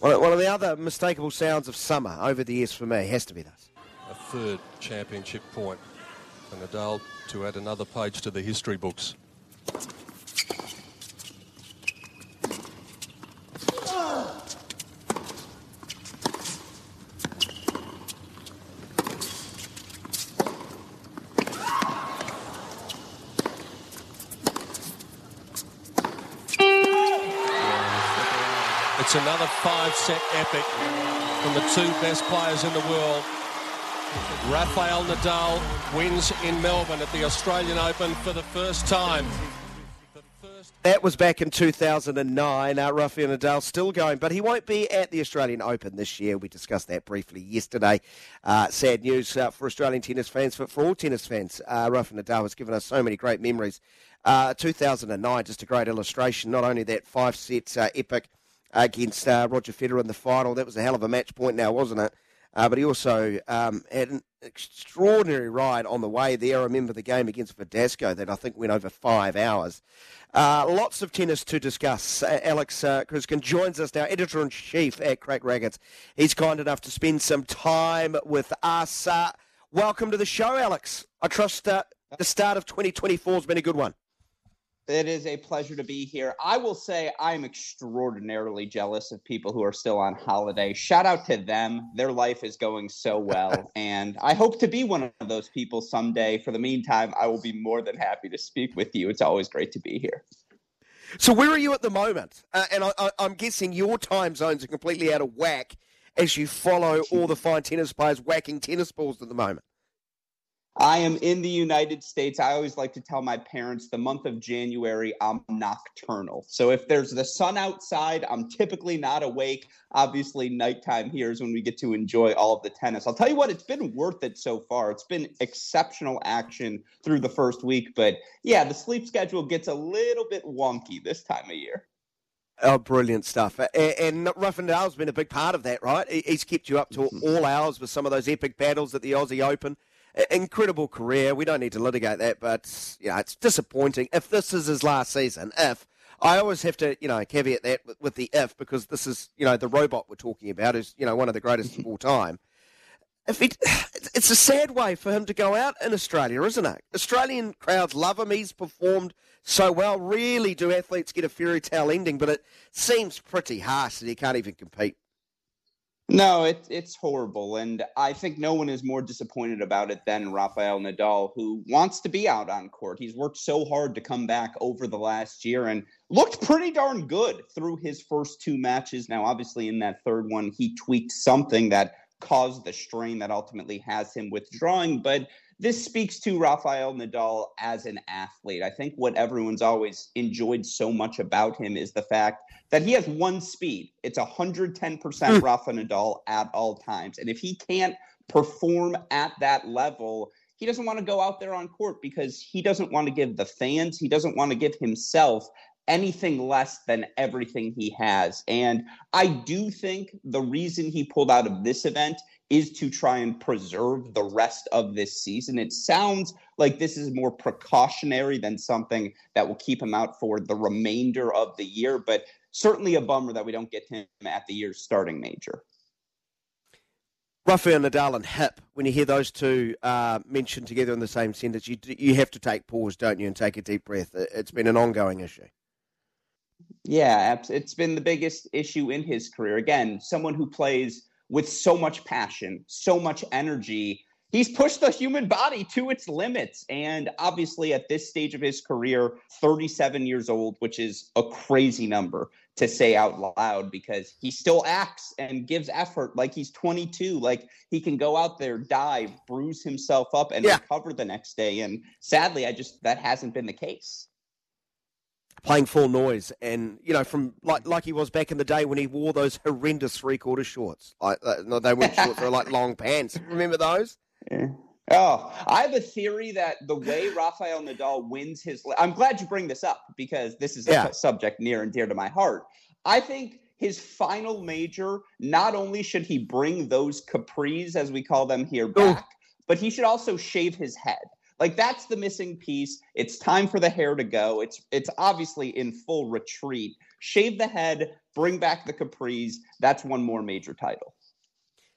One of the other mistakable sounds of summer over the years for me has to be this. A third championship point for Nadal to add another page to the history books. Another five set epic from the two best players in the world. Rafael Nadal wins in Melbourne at the Australian Open for the first time. That was back in 2009. Uh, Rafael Nadal still going, but he won't be at the Australian Open this year. We discussed that briefly yesterday. Uh, sad news uh, for Australian tennis fans, but for all tennis fans. Uh, Rafael Nadal has given us so many great memories. Uh, 2009, just a great illustration. Not only that five set uh, epic against uh, Roger Federer in the final. That was a hell of a match point now, wasn't it? Uh, but he also um, had an extraordinary ride on the way there. I remember the game against Verdasco that I think went over five hours. Uh, lots of tennis to discuss. Uh, Alex uh, Gruskin joins us now, editor in chief at Crack Rackets. He's kind enough to spend some time with us. Uh, welcome to the show, Alex. I trust uh, the start of 2024 has been a good one. It is a pleasure to be here. I will say I'm extraordinarily jealous of people who are still on holiday. Shout out to them. Their life is going so well. and I hope to be one of those people someday. For the meantime, I will be more than happy to speak with you. It's always great to be here. So, where are you at the moment? Uh, and I, am guessing your time zones are completely out of whack as you follow all the fine tennis players whacking tennis balls at the moment. I am in the United States. I always like to tell my parents the month of January, I'm nocturnal. So if there's the sun outside, I'm typically not awake. Obviously, nighttime here is when we get to enjoy all of the tennis. I'll tell you what, it's been worth it so far. It's been exceptional action through the first week. But yeah, the sleep schedule gets a little bit wonky this time of year. Oh, brilliant stuff. And, and Nadal's been a big part of that, right? He's kept you up to mm-hmm. all hours with some of those epic battles at the Aussie Open incredible career. We don't need to litigate that, but you know, it's disappointing. If this is his last season, if I always have to, you know, caveat that with, with the if because this is, you know, the robot we're talking about is, you know, one of the greatest of all time. If it, it's a sad way for him to go out in Australia, isn't it? Australian crowds love him. He's performed so well. Really, do athletes get a fairy tale ending? But it seems pretty harsh that he can't even compete. No, it, it's horrible. And I think no one is more disappointed about it than Rafael Nadal, who wants to be out on court. He's worked so hard to come back over the last year and looked pretty darn good through his first two matches. Now, obviously, in that third one, he tweaked something that caused the strain that ultimately has him withdrawing. But this speaks to Rafael Nadal as an athlete. I think what everyone's always enjoyed so much about him is the fact that he has one speed. It's 110% mm. Rafa Nadal at all times. And if he can't perform at that level, he doesn't want to go out there on court because he doesn't want to give the fans, he doesn't want to give himself anything less than everything he has. And I do think the reason he pulled out of this event is to try and preserve the rest of this season. It sounds like this is more precautionary than something that will keep him out for the remainder of the year, but certainly a bummer that we don't get him at the year's starting major. Rafael Nadal and Hip, when you hear those two uh, mentioned together in the same sentence, you, you have to take pause, don't you, and take a deep breath. It's been an ongoing issue. Yeah, it's been the biggest issue in his career. Again, someone who plays with so much passion, so much energy. He's pushed the human body to its limits. And obviously, at this stage of his career, 37 years old, which is a crazy number to say out loud because he still acts and gives effort like he's 22. Like he can go out there, dive, bruise himself up, and yeah. recover the next day. And sadly, I just, that hasn't been the case. Playing full noise, and you know, from like like he was back in the day when he wore those horrendous three quarter shorts. Like uh, no, they weren't shorts; they were like long pants. Remember those? Yeah. Oh, I have a theory that the way Rafael Nadal wins his. I'm glad you bring this up because this is yeah. a subject near and dear to my heart. I think his final major, not only should he bring those capris, as we call them here, back, Ooh. but he should also shave his head. Like that's the missing piece. It's time for the hair to go. It's it's obviously in full retreat. Shave the head, bring back the capris. That's one more major title.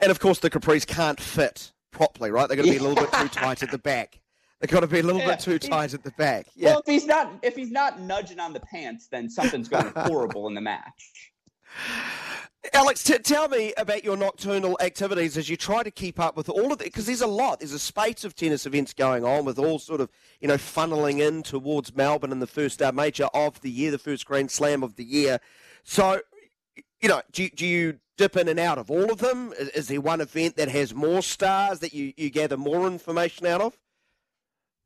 And of course, the capris can't fit properly, right? They're going to be a little bit too tight at the back. They've got to be a little yeah, bit too tight at the back. Yeah. Well, if he's not if he's not nudging on the pants, then something's going horrible in the match. Alex, t- tell me about your nocturnal activities as you try to keep up with all of it, because there's a lot. There's a spate of tennis events going on with all sort of, you know, funneling in towards Melbourne in the first uh, major of the year, the first Grand Slam of the year. So, you know, do, do you dip in and out of all of them? Is, is there one event that has more stars that you, you gather more information out of?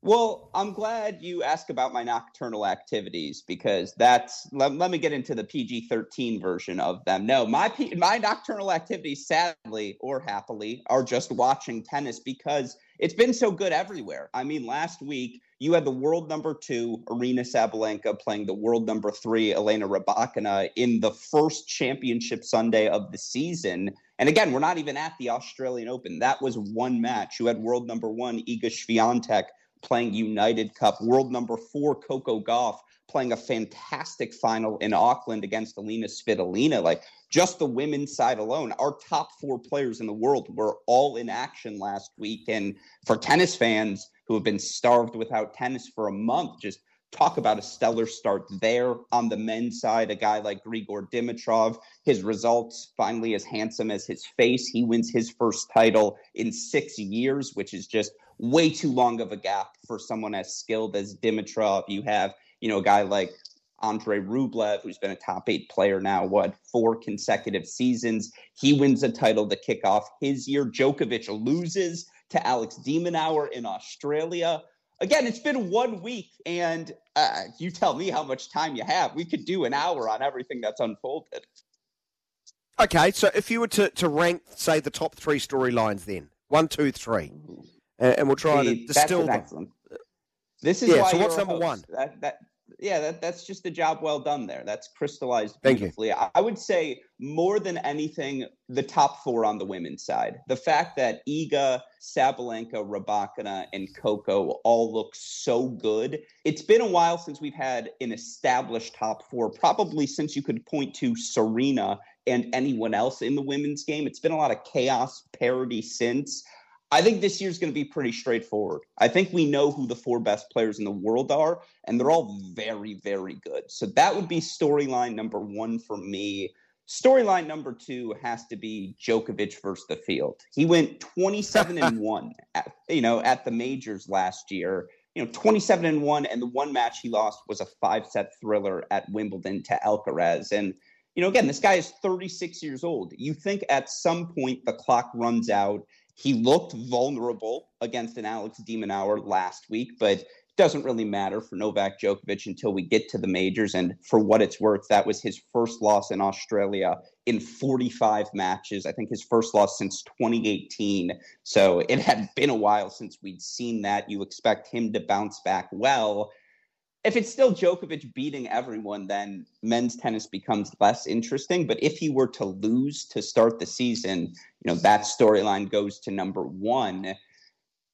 Well, I'm glad you asked about my nocturnal activities because that's let, let me get into the PG-13 version of them. No, my my nocturnal activities sadly or happily are just watching tennis because it's been so good everywhere. I mean, last week you had the world number 2 Aryna Sabalenka playing the world number 3 Elena Rybakina in the first championship Sunday of the season. And again, we're not even at the Australian Open. That was one match. You had world number 1 Iga Swiatek playing United Cup. World number four, Coco Gauff, playing a fantastic final in Auckland against Elina Svitolina. Like just the women's side alone, our top four players in the world were all in action last week. And for tennis fans who have been starved without tennis for a month, just talk about a stellar start there on the men's side. A guy like Grigor Dimitrov, his results finally as handsome as his face. He wins his first title in six years, which is just way too long of a gap for someone as skilled as Dimitrov. You have, you know, a guy like Andre Rublev, who's been a top eight player now, what, four consecutive seasons. He wins a title to kick off his year. Djokovic loses to Alex de Minaur in Australia. Again, it's been one week, and uh, you tell me how much time you have. We could do an hour on everything that's unfolded. Okay, so if you were to, to rank, say, the top three storylines, then one, two, three and, and we'll try See, to distill them. Excellent. This is yeah. so what's number one? That, that yeah, that, that's just a job well done there. That's crystallized beautifully. I, I would say more than anything, the top four on the women's side. The fact that Iga, Sabalenka, Rybakina, and Coco all look so good. It's been a while since we've had an established top four, probably since you could point to Serena and anyone else in the women's game. It's been a lot of chaos parity since. I think this year's going to be pretty straightforward. I think we know who the four best players in the world are, and they're all very, very good. So that would be storyline number one for me. Storyline number two has to be Djokovic versus the field. He went 27 and one, at, you know, at the majors last year. You know, 27 and one, and the one match he lost was a five set thriller at Wimbledon to Alcaraz. And you know, again, this guy is 36 years old. You think at some point the clock runs out he looked vulnerable against an Alex de Minaur last week, but it doesn't really matter for Novak Djokovic until we get to the majors. And for what it's worth, that was his first loss in Australia in 45 matches. I think his first loss since 2018. So it had been a while since we'd seen that. You expect him to bounce back well if it's still Djokovic beating everyone, then men's tennis becomes less interesting. But if he were to lose to start the season, you know, that storyline goes to number one.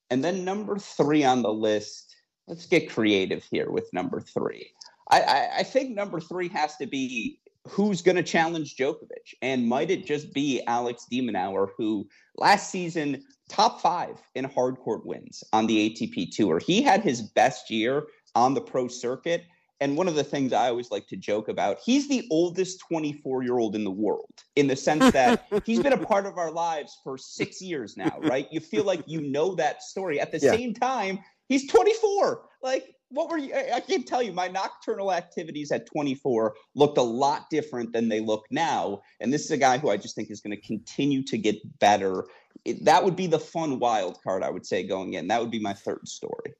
And then number three on the list, let's get creative here with number three. I, I, I think number three has to be who's going to challenge Djokovic. And might it just be Alex de Minaur, who last season, top five in hard court wins on the ATP Tour? He had his best year on the pro circuit. And one of the things I always like to joke about, he's the oldest 24 year old in the world in the sense that he's been a part of our lives for six years now, right? You feel like you know that story. At the yeah. same time, he's 24. Like, what were you? I can't tell you. My nocturnal activities at 24 looked a lot different than they look now. And this is a guy who I just think is going to continue to get better. It, that would be the fun wild card, I would say, going in. That would be my third story.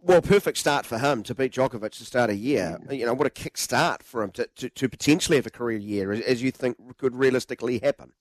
Well, perfect start for him to beat Djokovic to start a year. You know, what a kick start for him to, to, to potentially have a career year, as you think could realistically happen.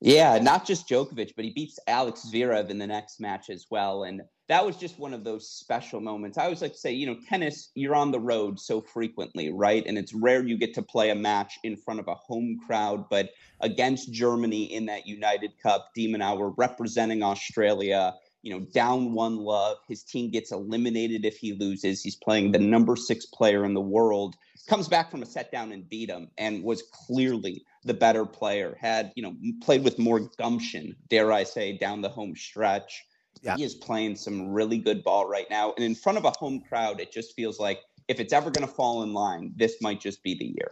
Yeah, not just Djokovic, but he beats Alex Zverev in the next match as well. And that was just one of those special moments. I always like to say, you know, tennis, you're on the road so frequently, right? And it's rare you get to play a match in front of a home crowd. But against Germany in that United Cup, de Minaur representing Australia, you know, down one love. His team gets eliminated if he loses. He's playing the number six player in the world, comes back from a set down and beat him, and was clearly the better player. Had, you know, played with more gumption, dare I say, down the home stretch. Yeah. He is playing some really good ball right now. And in front of a home crowd, it just feels like if it's ever going to fall in line, this might just be the year.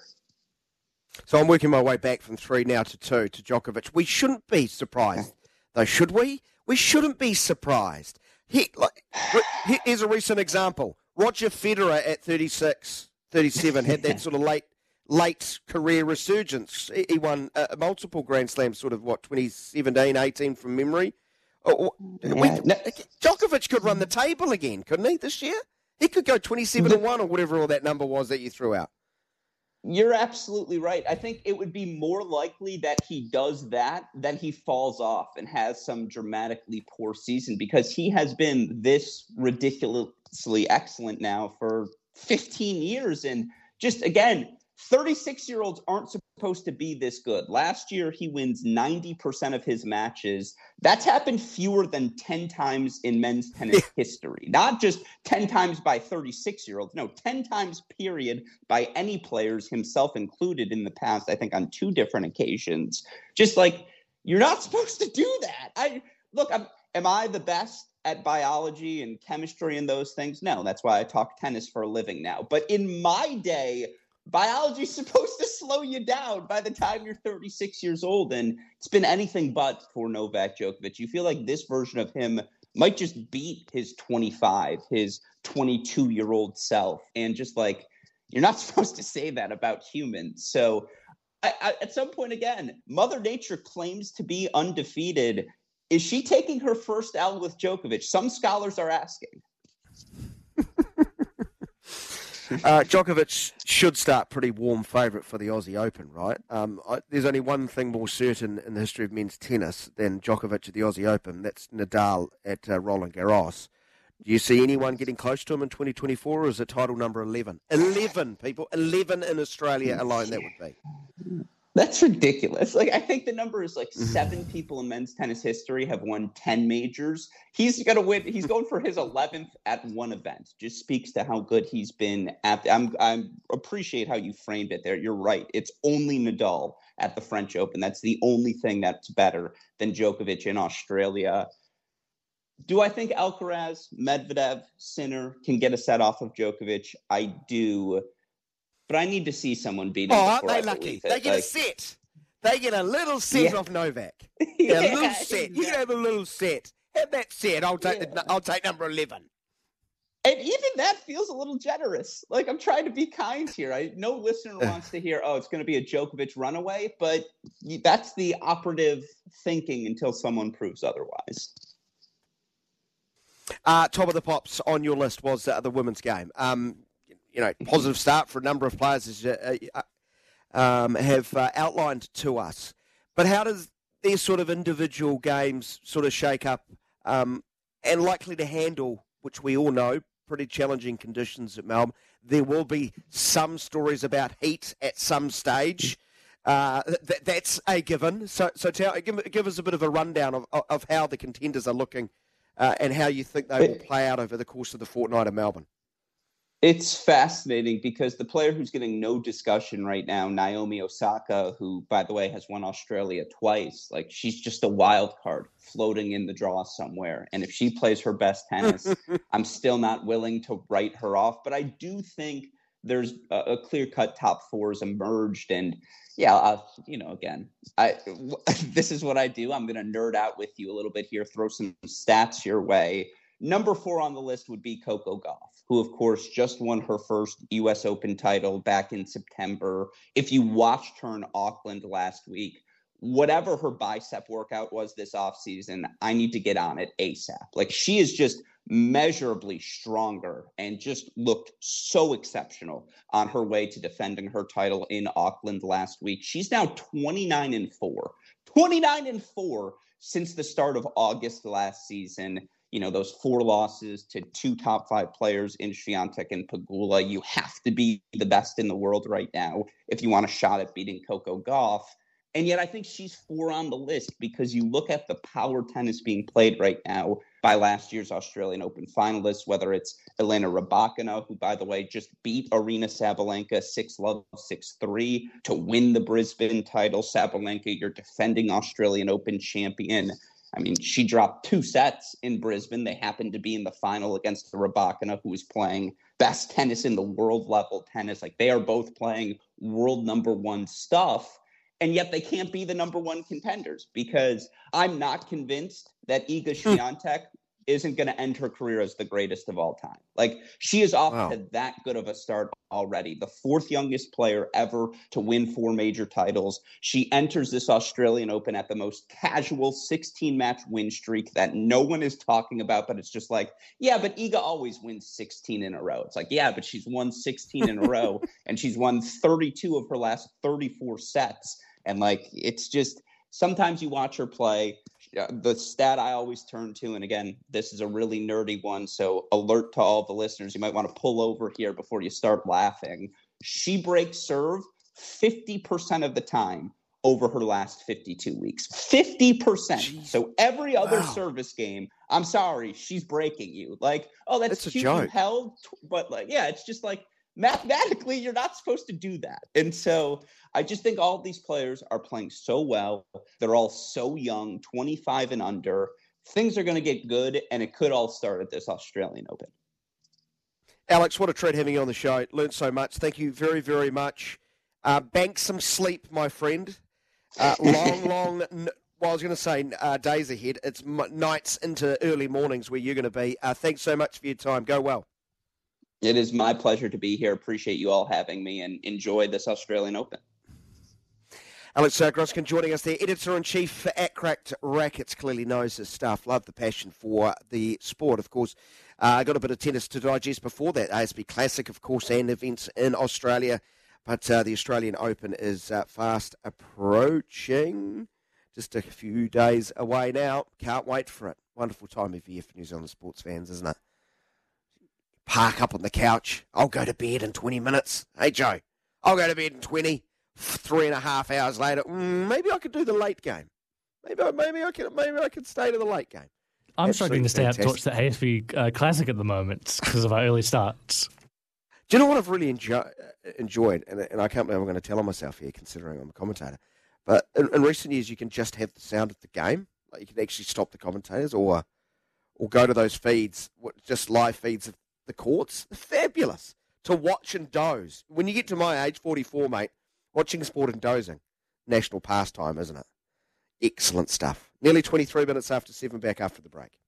So I'm working my way back from three now to two to Djokovic. We shouldn't be surprised, though, should we? We shouldn't be surprised. He, like, here's a recent example. Roger Federer at 36, 37 had that sort of late late career resurgence. He won uh, multiple Grand Slams, sort of what 2017, 18 from memory. Oh, we, Djokovic could run the table again, couldn't he? This year, he could go 27 and one or whatever all that number was that you threw out. You're absolutely right. I think it would be more likely that he does that than he falls off and has some dramatically poor season because he has been this ridiculously excellent now for 15 years. And just again, 36 year olds aren't supposed to be this good. Last year, he wins 90% of his matches. That's happened fewer than 10 times in men's tennis history. Not just 10 times by 36 year olds, no, 10 times period by any players, himself included in the past, I think on two different occasions. Just like, you're not supposed to do that. I look, I'm, am I the best? At biology and chemistry and those things? No, that's why I talk tennis for a living now. But in my day, biology's supposed to slow you down by the time you're 36 years old and it's been anything but for Novak Djokovic. You feel like this version of him might just beat his 25, his 22 year old self and just like you're not supposed to say that about humans. So I, I, at some point again, Mother Nature claims to be undefeated. Is she taking her first L with Djokovic? Some scholars are asking. uh, Djokovic should start pretty warm favourite for the Aussie Open, right? Um, I, there's only one thing more certain in the history of men's tennis than Djokovic at the Aussie Open. That's Nadal at uh, Roland Garros. Do you see anyone getting close to him in 2024, or is it title number 11? 11 people, 11 in Australia alone, that would be. That's ridiculous. Like I think the number is like mm-hmm. seven people in men's tennis history have won 10 majors. He's gonna win, he's going for his 11th at one event. Just speaks to how good he's been at the, I'm I appreciate how you framed it there. You're right. It's only Nadal at the French Open. That's the only thing that's better than Djokovic in Australia. Do I think Alcaraz, Medvedev, Sinner can get a set off of Djokovic? I do but I need to see someone beat him. Oh, aren't they lucky? They get like, a set. They get a little set yeah. off Novak. yeah, a little set. You can have a little set. Have that set. I'll take yeah. the, I'll take number eleven. And even that feels a little generous. Like I'm trying to be kind here. I no listener wants to hear, oh, it's going to be a Djokovic runaway, but that's the operative thinking until someone proves otherwise. Uh, top of the pops on your list was uh, the women's game. Um, you know, positive start for a number of players as uh, uh, um, have uh, outlined to us. But how does these sort of individual games sort of shake up um, and likely to handle, which we all know, pretty challenging conditions at Melbourne? There will be some stories about heat at some stage. Uh, th- that's a given. So, so tell, give, give, us a bit of a rundown of, of how the contenders are looking uh, and how you think they will play out over the course of the fortnight of Melbourne. It's fascinating because the player who's getting no discussion right now, Naomi Osaka, who, by the way, has won Australia twice, like she's just a wild card floating in the draw somewhere. And if she plays her best tennis, I'm still not willing to write her off. But I do think there's a, a clear cut top fours emerged. And yeah, uh, you know, again, I this is what I do. I'm going to nerd out with you a little bit here, throw some stats your way. Number four on the list would be Coco Gauff who, of course, just won her first U.S. Open title back in September. If you watched her in Auckland last week, whatever her bicep workout was this offseason, I need to get on it ASAP. Like she is just measurably stronger and just looked so exceptional on her way to defending her title in Auckland last week. She's now 29 and 4. 29 and 4 since the start of August last season. You know, those four losses to two top five players in Swiatek and Pegula. You have to be the best in the world right now if you want a shot at beating Coco Gauff. And yet I think she's four on the list because you look at the power tennis being played right now by last year's Australian Open finalists, whether it's Elena Rybakina, who, by the way, just beat Aryna Sabalenka 6 love 6 3 to win the Brisbane title. Sabalenka, your defending Australian Open champion. I mean, she dropped two sets in Brisbane. They happened to be in the final against the Rybakina, who was playing best tennis in the world level tennis. Like they are both playing world number one stuff and yet they can't be the number one contenders because I'm not convinced that Iga hmm. Swiatek isn't going to end her career as the greatest of all time. Like she is off wow. to that good of a start already. The fourth youngest player ever to win four major titles. She enters this Australian Open at the most casual 16 match win streak that no one is talking about, but it's just like, yeah, but Iga always wins 16 in a row. It's like, yeah, but she's won 16 in a row and she's won 32 of her last 34 sets. And like, it's just sometimes you watch her play Uh, the stat I always turn to, and again, this is a really nerdy one, so alert to all the listeners. You might want to pull over here before you start laughing. She breaks serve 50% of the time over her last 52 weeks. 50%. Jeez. So every other wow. service game, I'm sorry, she's breaking you. Like, oh, that's, that's cute you held, but like, yeah, it's just like mathematically you're not supposed to do that and so i just think all these players are playing so well they're all so young 25 and under things are going to get good and it could all start at this australian open alex what a treat having you on the show learned so much thank you very very much uh, bank some sleep my friend uh, long long well, I was going to say uh, days ahead. It's m- nights into early mornings where you're going to be. Uh, thanks so much for your time. Go well. It is my pleasure to be here. Appreciate you all having me and enjoy this Australian Open. Alex uh, Gruskin joining us there, editor in chief at Cracked Rackets. Clearly knows his stuff. Love the passion for the sport, of course. I uh, got a bit of tennis to digest before that. ASB Classic, of course, and events in Australia. But uh, the Australian Open is uh, fast approaching. Just a few days away now. Can't wait for it. Wonderful time of year for New Zealand sports fans, isn't it? Park up on the couch. I'll go to bed in 20 minutes. Hey, Joe, I'll go to bed in 20. Three and a half hours later, mm, maybe I could do the late game. Maybe, maybe I can. Maybe I can stay to the late game. I'm struggling to stay fantastic. up to watch the ASB uh, Classic at the moment because of our early starts. Do you know what I've really enjoy, uh, enjoyed? And, and, I can't believe I'm going to tell on myself here, considering I'm a commentator. But in, in, recent years, you can just have the sound of the game. Like you can actually stop the commentators, or or go to those feeds, just live feeds of the courts. Fabulous to watch and doze. When you get to my age, 44, mate, watching sport and dozing, national pastime, isn't it? Excellent stuff. Nearly 23 minutes after 7, back after the break.